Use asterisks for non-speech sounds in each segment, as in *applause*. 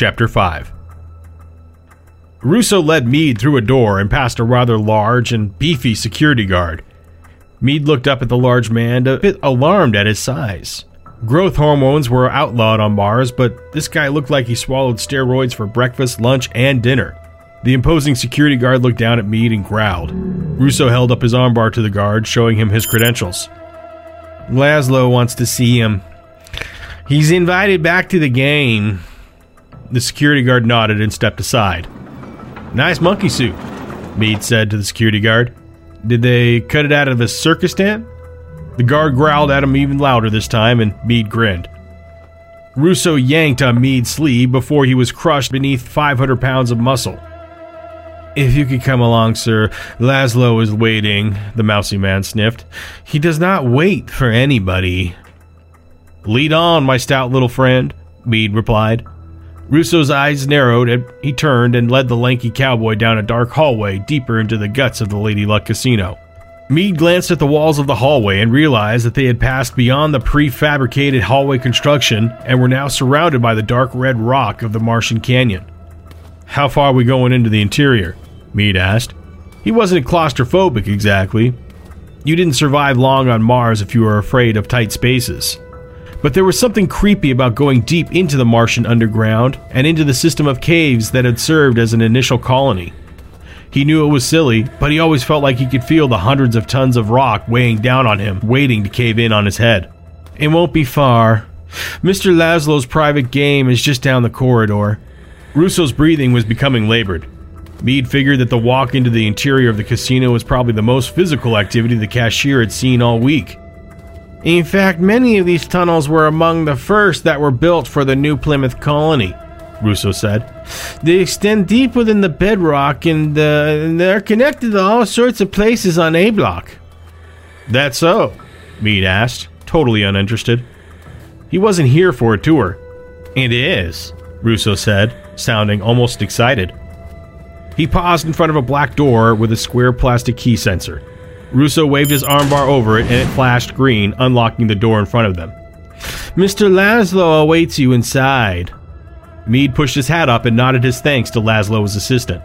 Chapter 5 Russo led Meade through a door and past a rather large and beefy security guard. Meade looked up at the large man, a bit alarmed at his size. Growth hormones were outlawed on Mars, but this guy looked like he swallowed steroids for breakfast, lunch, and dinner. The imposing security guard looked down at Meade and growled. Russo held up his armbar to the guard, showing him his credentials. Laszlo wants to see him. He's invited back to the game. The security guard nodded and stepped aside. Nice monkey suit, Meade said to the security guard. Did they cut it out of a circus tent? The guard growled at him even louder this time, and Meade grinned. Russo yanked on Meade's sleeve before he was crushed beneath 500 pounds of muscle. If you could come along, sir. Laszlo is waiting, the mousy man sniffed. He does not wait for anybody. Lead on, my stout little friend, Meade replied. Russo's eyes narrowed and he turned and led the lanky cowboy down a dark hallway deeper into the guts of the Lady Luck Casino. Meade glanced at the walls of the hallway and realized that they had passed beyond the prefabricated hallway construction and were now surrounded by the dark red rock of the Martian Canyon. How far are we going into the interior? Meade asked. He wasn't claustrophobic exactly. You didn't survive long on Mars if you were afraid of tight spaces. But there was something creepy about going deep into the Martian underground and into the system of caves that had served as an initial colony. He knew it was silly, but he always felt like he could feel the hundreds of tons of rock weighing down on him, waiting to cave in on his head. It won't be far. Mr. Laszlo's private game is just down the corridor. Russo's breathing was becoming labored. Meade figured that the walk into the interior of the casino was probably the most physical activity the cashier had seen all week. In fact, many of these tunnels were among the first that were built for the New Plymouth colony. Russo said. They extend deep within the bedrock and, uh, and they're connected to all sorts of places on A Block. That so? Meade asked, totally uninterested. He wasn't here for a tour. It is, Russo said, sounding almost excited. He paused in front of a black door with a square plastic key sensor. Russo waved his armbar over it and it flashed green, unlocking the door in front of them. Mr. Laszlo awaits you inside, Meade pushed his hat up and nodded his thanks to Laszlo's assistant.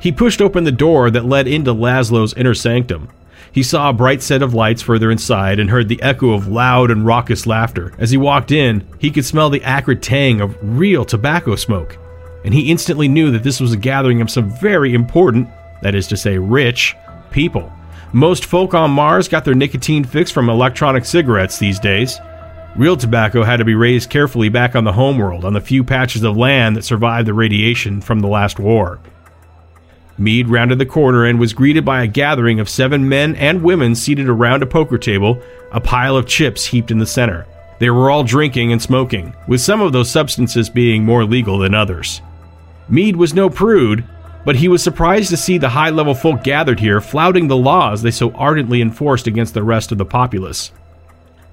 He pushed open the door that led into Laszlo's inner sanctum. He saw a bright set of lights further inside and heard the echo of loud and raucous laughter. As he walked in, he could smell the acrid tang of real tobacco smoke, and he instantly knew that this was a gathering of some very important, that is to say, rich, people. Most folk on Mars got their nicotine fix from electronic cigarettes these days. Real tobacco had to be raised carefully back on the homeworld on the few patches of land that survived the radiation from the last war. Meade rounded the corner and was greeted by a gathering of seven men and women seated around a poker table, a pile of chips heaped in the center. They were all drinking and smoking, with some of those substances being more legal than others. Meade was no prude, but he was surprised to see the high level folk gathered here flouting the laws they so ardently enforced against the rest of the populace.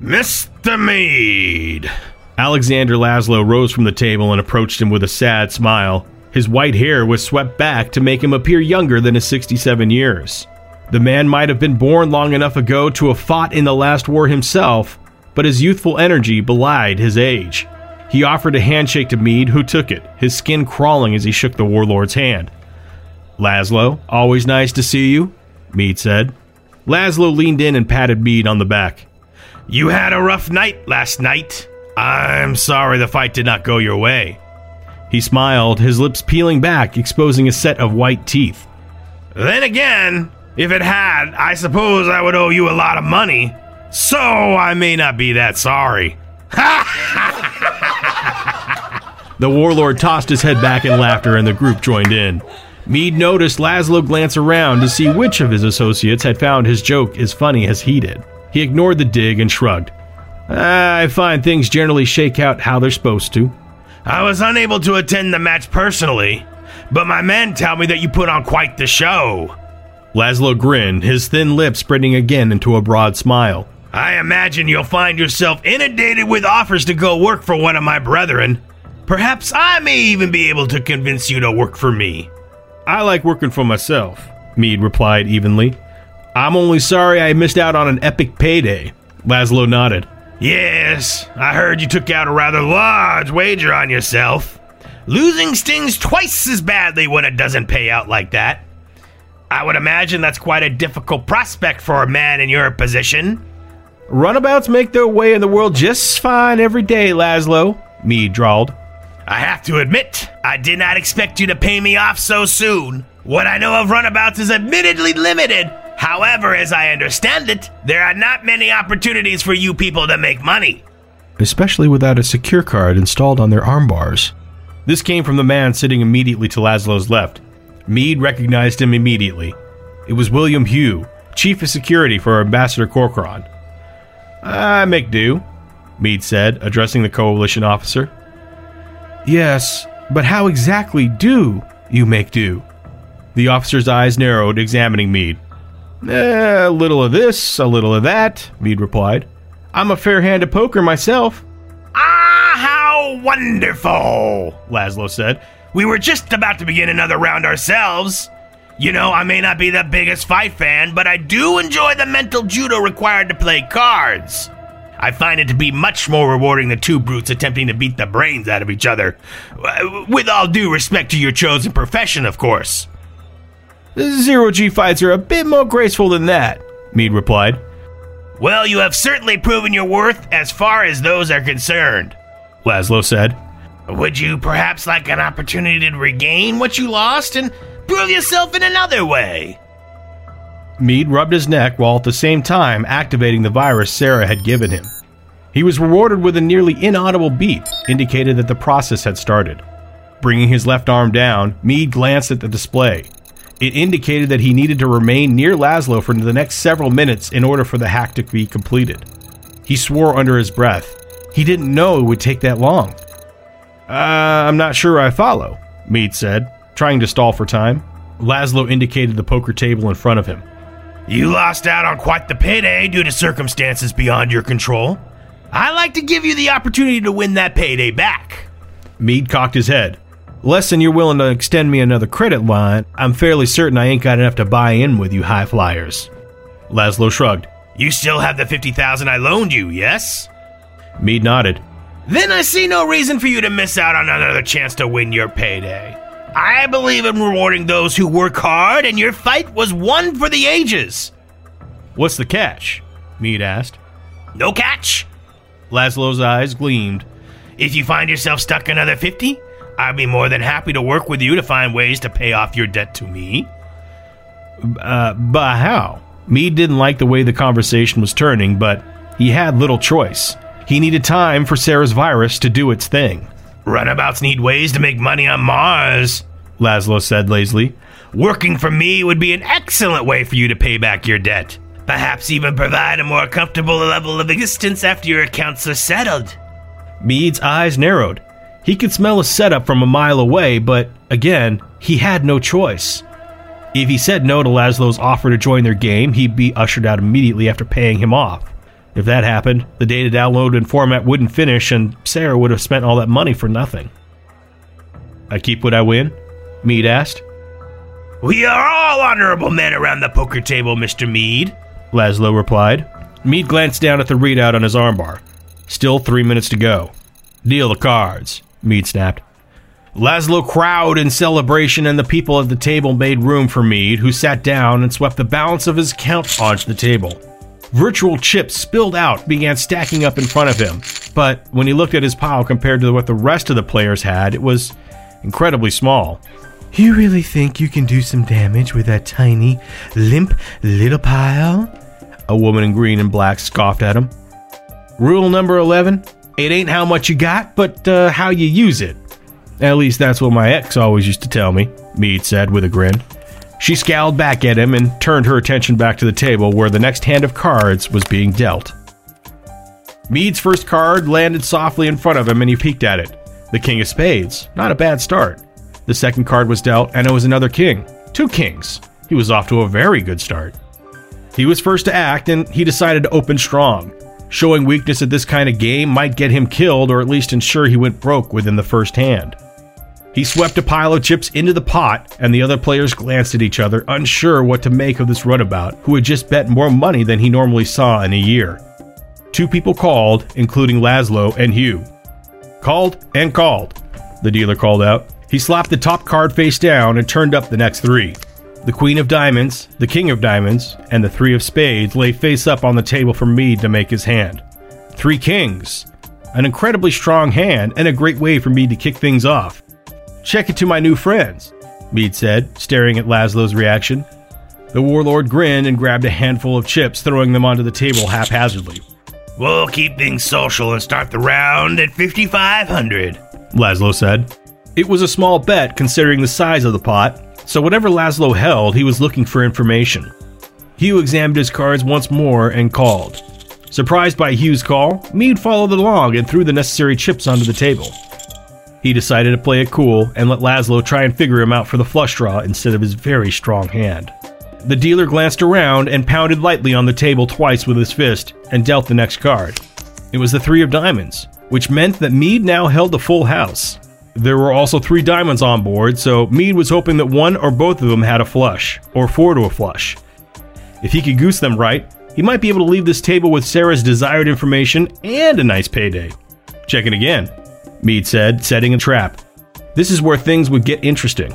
Mr. Meade! Alexander Laszlo rose from the table and approached him with a sad smile. His white hair was swept back to make him appear younger than his 67 years. The man might have been born long enough ago to have fought in the last war himself, but his youthful energy belied his age. He offered a handshake to Meade, who took it, his skin crawling as he shook the warlord's hand. Laszlo, always nice to see you, Meade said. Laszlo leaned in and patted Meade on the back. You had a rough night last night. I'm sorry the fight did not go your way. He smiled, his lips peeling back, exposing a set of white teeth. Then again, if it had, I suppose I would owe you a lot of money. So I may not be that sorry. *laughs* the warlord tossed his head back in laughter and the group joined in. Meade noticed Laszlo glance around to see which of his associates had found his joke as funny as he did. He ignored the dig and shrugged. Ah, I find things generally shake out how they're supposed to. I was unable to attend the match personally, but my men tell me that you put on quite the show. Laszlo grinned, his thin lips spreading again into a broad smile. I imagine you'll find yourself inundated with offers to go work for one of my brethren. Perhaps I may even be able to convince you to work for me. I like working for myself, Meade replied evenly. I'm only sorry I missed out on an epic payday. Laszlo nodded. Yes, I heard you took out a rather large wager on yourself. Losing stings twice as badly when it doesn't pay out like that. I would imagine that's quite a difficult prospect for a man in your position. Runabouts make their way in the world just fine every day, Laszlo, Meade drawled. I have to admit, I did not expect you to pay me off so soon. What I know of runabouts is admittedly limited. However, as I understand it, there are not many opportunities for you people to make money. Especially without a secure card installed on their arm bars. This came from the man sitting immediately to Laszlo's left. Meade recognized him immediately. It was William Hugh, Chief of Security for Ambassador Corcoran. I make do, Meade said, addressing the coalition officer. Yes, but how exactly do you make do? The officer's eyes narrowed, examining Meade. Eh, a little of this, a little of that, Meade replied. I'm a fair hand at poker myself. Ah, how wonderful, Laszlo said. We were just about to begin another round ourselves. You know, I may not be the biggest fight fan, but I do enjoy the mental judo required to play cards. I find it to be much more rewarding than two brutes attempting to beat the brains out of each other. Uh, with all due respect to your chosen profession, of course. Zero G fights are a bit more graceful than that, Meade replied. Well, you have certainly proven your worth as far as those are concerned, Laszlo said. Would you perhaps like an opportunity to regain what you lost and prove yourself in another way? Meade rubbed his neck while at the same time activating the virus Sarah had given him. He was rewarded with a nearly inaudible beep, indicated that the process had started. Bringing his left arm down, Meade glanced at the display. It indicated that he needed to remain near Laszlo for the next several minutes in order for the hack to be completed. He swore under his breath. He didn't know it would take that long. Uh, I'm not sure I follow, Meade said, trying to stall for time. Laszlo indicated the poker table in front of him. You lost out on quite the payday due to circumstances beyond your control. I like to give you the opportunity to win that payday back. Meade cocked his head. Less than you're willing to extend me another credit line, I'm fairly certain I ain't got enough to buy in with you high flyers. Laszlo shrugged. You still have the 50,000 I loaned you, yes? Meade nodded. Then I see no reason for you to miss out on another chance to win your payday. I believe in rewarding those who work hard, and your fight was one for the ages. What's the catch? Meade asked. No catch. Laszlo's eyes gleamed. If you find yourself stuck another 50, I'd be more than happy to work with you to find ways to pay off your debt to me. Uh, but how? Meade didn't like the way the conversation was turning, but he had little choice. He needed time for Sarah's virus to do its thing. Runabouts need ways to make money on Mars, Laszlo said lazily. Working for me would be an excellent way for you to pay back your debt. Perhaps even provide a more comfortable level of existence after your accounts are settled. Meade's eyes narrowed. He could smell a setup from a mile away, but again, he had no choice. If he said no to Laszlo's offer to join their game, he'd be ushered out immediately after paying him off. If that happened, the data download and format wouldn't finish, and Sarah would have spent all that money for nothing. I keep what I win? Meade asked. We are all honorable men around the poker table, Mr. Meade, Laszlo replied. Meade glanced down at the readout on his armbar. Still three minutes to go. Deal the cards. Meade snapped. Laszlo crowed in celebration, and the people at the table made room for Meade, who sat down and swept the balance of his account onto the table. Virtual chips spilled out, began stacking up in front of him, but when he looked at his pile compared to what the rest of the players had, it was incredibly small. You really think you can do some damage with that tiny, limp little pile? A woman in green and black scoffed at him. Rule number 11 it ain't how much you got, but uh, how you use it. At least that's what my ex always used to tell me, Meade said with a grin. She scowled back at him and turned her attention back to the table where the next hand of cards was being dealt. Meade's first card landed softly in front of him and he peeked at it. The King of Spades. Not a bad start. The second card was dealt and it was another king. Two kings. He was off to a very good start. He was first to act and he decided to open strong. Showing weakness at this kind of game might get him killed or at least ensure he went broke within the first hand. He swept a pile of chips into the pot, and the other players glanced at each other, unsure what to make of this runabout, who had just bet more money than he normally saw in a year. Two people called, including Laszlo and Hugh. Called and called. the dealer called out. He slapped the top card face down and turned up the next three. The Queen of Diamonds, the King of Diamonds, and the Three of Spades lay face up on the table for Meade to make his hand. Three Kings. An incredibly strong hand and a great way for Meade to kick things off. Check it to my new friends, Meade said, staring at Laszlo's reaction. The warlord grinned and grabbed a handful of chips, throwing them onto the table haphazardly. We'll keep things social and start the round at 5,500. Laszlo said. It was a small bet considering the size of the pot, so whatever Laszlo held, he was looking for information. Hugh examined his cards once more and called. Surprised by Hugh's call, Meade followed along and threw the necessary chips onto the table. He decided to play it cool and let Laszlo try and figure him out for the flush draw instead of his very strong hand. The dealer glanced around and pounded lightly on the table twice with his fist and dealt the next card. It was the three of diamonds, which meant that Meade now held the full house. There were also three diamonds on board, so Meade was hoping that one or both of them had a flush, or four to a flush. If he could goose them right, he might be able to leave this table with Sarah's desired information and a nice payday. Check it again, Meade said, setting a trap. This is where things would get interesting.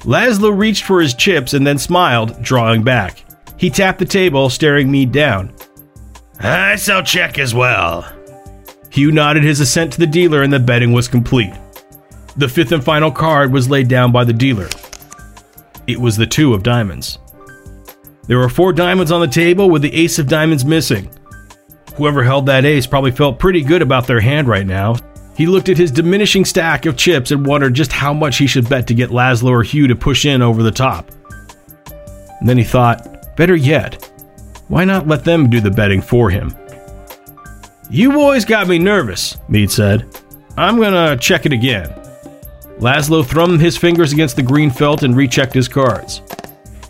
Laszlo reached for his chips and then smiled, drawing back. He tapped the table, staring Meade down. I shall check as well. Hugh nodded his assent to the dealer and the betting was complete. The fifth and final card was laid down by the dealer. It was the two of diamonds. There were four diamonds on the table with the ace of diamonds missing. Whoever held that ace probably felt pretty good about their hand right now. He looked at his diminishing stack of chips and wondered just how much he should bet to get Laszlo or Hugh to push in over the top. And then he thought, better yet, why not let them do the betting for him? You boys got me nervous, Meade said. I'm gonna check it again. Laszlo thrummed his fingers against the green felt and rechecked his cards.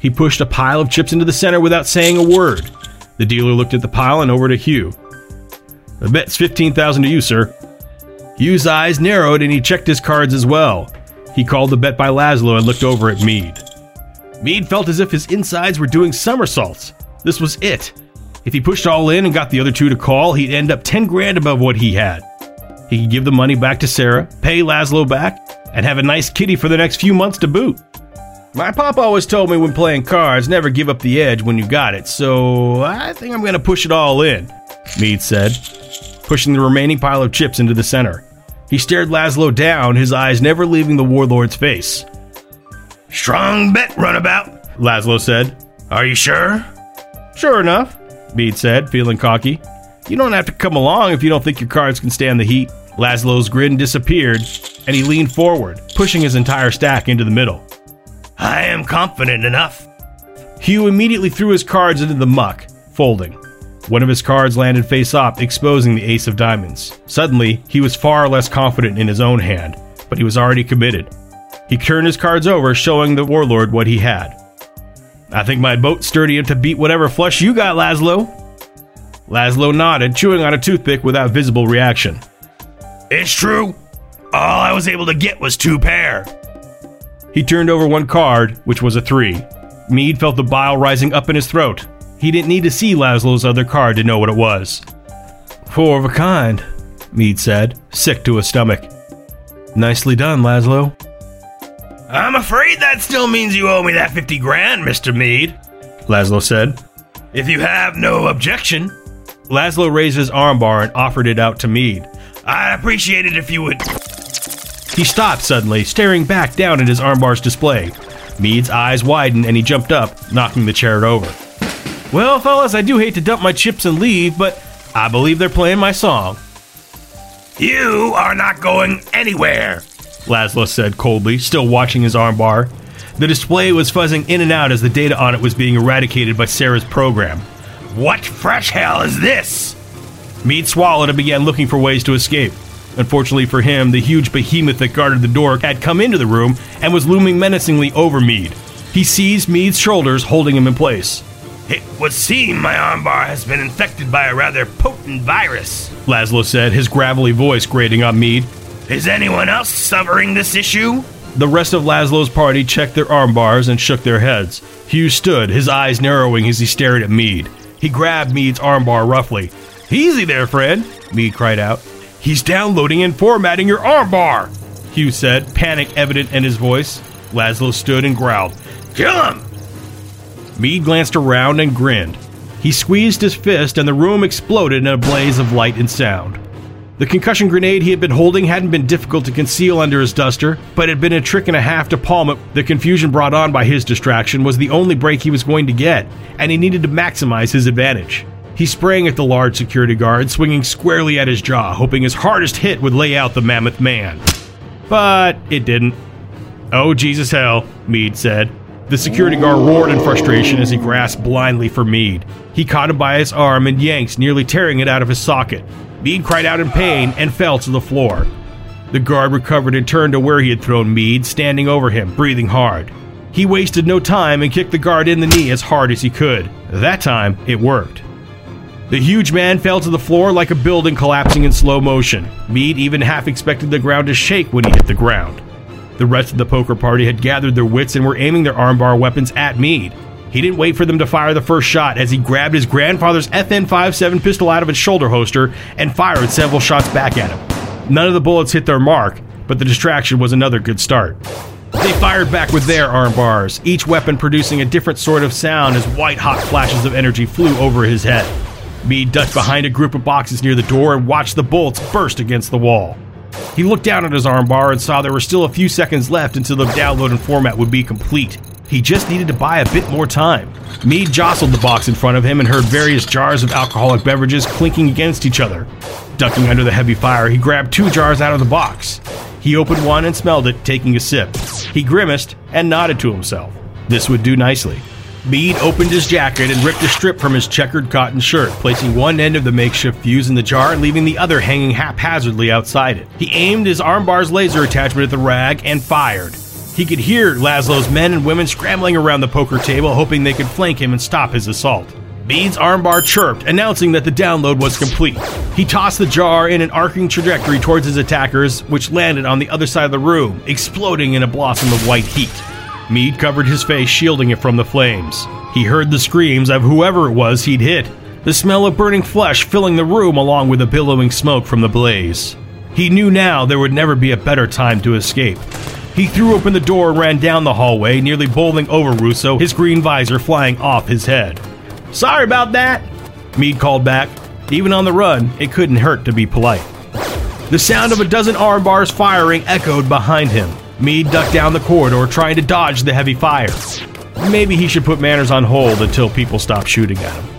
He pushed a pile of chips into the center without saying a word. The dealer looked at the pile and over to Hugh. The bet's 15,000 to you, sir. Hugh's eyes narrowed and he checked his cards as well. He called the bet by Laszlo and looked over at Meade. Meade felt as if his insides were doing somersaults. This was it. If he pushed all in and got the other two to call, he'd end up 10 grand above what he had. He could give the money back to Sarah, pay Laszlo back, and have a nice kitty for the next few months to boot. My pop always told me when playing cards, never give up the edge when you got it, so I think I'm gonna push it all in, Meade said, pushing the remaining pile of chips into the center. He stared Laszlo down, his eyes never leaving the warlord's face. Strong bet, runabout, Laszlo said. Are you sure? Sure enough, Meade said, feeling cocky. You don't have to come along if you don't think your cards can stand the heat. Laszlo's grin disappeared, and he leaned forward, pushing his entire stack into the middle. I am confident enough. Hugh immediately threw his cards into the muck, folding. One of his cards landed face up, exposing the ace of diamonds. Suddenly, he was far less confident in his own hand, but he was already committed. He turned his cards over, showing the warlord what he had. I think my boat's sturdy enough to beat whatever flush you got, Laszlo. Laszlo nodded, chewing on a toothpick without visible reaction. It's true. All I was able to get was two pair. He turned over one card, which was a three. Meade felt the bile rising up in his throat. He didn't need to see Laszlo's other card to know what it was. Four of a kind, Meade said, sick to his stomach. Nicely done, Laszlo. I'm afraid that still means you owe me that 50 grand, Mr. Meade, Laszlo said. If you have no objection, Laszlo raised his armbar and offered it out to Meade. I'd appreciate it if you would. He stopped suddenly, staring back down at his armbar's display. Meade's eyes widened and he jumped up, knocking the chair over. Well, fellas, I do hate to dump my chips and leave, but I believe they're playing my song. You are not going anywhere, Laszlo said coldly, still watching his armbar. The display was fuzzing in and out as the data on it was being eradicated by Sarah's program. What fresh hell is this? Meade swallowed and began looking for ways to escape. Unfortunately for him, the huge behemoth that guarded the door had come into the room and was looming menacingly over Meade. He seized Meade's shoulders, holding him in place. It would seem my armbar has been infected by a rather potent virus, Laszlo said, his gravelly voice grating on Meade. Is anyone else suffering this issue? The rest of Laszlo's party checked their armbars and shook their heads. Hugh stood, his eyes narrowing as he stared at Meade. He grabbed Meade's armbar roughly. Easy there, friend, Meade cried out. He's downloading and formatting your armbar. Hugh said, panic evident in his voice. Laszlo stood and growled. Kill him! Meade glanced around and grinned. He squeezed his fist, and the room exploded in a blaze of light and sound. The concussion grenade he had been holding hadn't been difficult to conceal under his duster, but it had been a trick and a half to palm it. The confusion brought on by his distraction was the only break he was going to get, and he needed to maximize his advantage. He sprang at the large security guard, swinging squarely at his jaw, hoping his hardest hit would lay out the mammoth man. But it didn't. Oh, Jesus hell, Meade said. The security guard roared in frustration as he grasped blindly for Meade. He caught him by his arm and yanked, nearly tearing it out of his socket. Meade cried out in pain and fell to the floor. The guard recovered and turned to where he had thrown Meade, standing over him, breathing hard. He wasted no time and kicked the guard in the knee as hard as he could. That time, it worked. The huge man fell to the floor like a building collapsing in slow motion. Meade even half expected the ground to shake when he hit the ground. The rest of the poker party had gathered their wits and were aiming their armbar weapons at Meade. He didn't wait for them to fire the first shot as he grabbed his grandfather's FN 57 pistol out of its shoulder holster and fired several shots back at him. None of the bullets hit their mark, but the distraction was another good start. They fired back with their arm bars, each weapon producing a different sort of sound as white hot flashes of energy flew over his head. Meade ducked behind a group of boxes near the door and watched the bullets burst against the wall. He looked down at his armbar and saw there were still a few seconds left until the download and format would be complete. He just needed to buy a bit more time. Meade jostled the box in front of him and heard various jars of alcoholic beverages clinking against each other. Ducking under the heavy fire, he grabbed two jars out of the box. He opened one and smelled it, taking a sip. He grimaced and nodded to himself. This would do nicely. Meade opened his jacket and ripped a strip from his checkered cotton shirt, placing one end of the makeshift fuse in the jar and leaving the other hanging haphazardly outside it. He aimed his armbar's laser attachment at the rag and fired. He could hear Laszlo's men and women scrambling around the poker table, hoping they could flank him and stop his assault. Meade's armbar chirped, announcing that the download was complete. He tossed the jar in an arcing trajectory towards his attackers, which landed on the other side of the room, exploding in a blossom of white heat. Meade covered his face, shielding it from the flames. He heard the screams of whoever it was he'd hit, the smell of burning flesh filling the room along with the billowing smoke from the blaze. He knew now there would never be a better time to escape. He threw open the door and ran down the hallway, nearly bowling over Russo, his green visor flying off his head. Sorry about that, Meade called back. Even on the run, it couldn't hurt to be polite. The sound of a dozen arm bars firing echoed behind him. Meade ducked down the corridor, trying to dodge the heavy fire. Maybe he should put manners on hold until people stop shooting at him.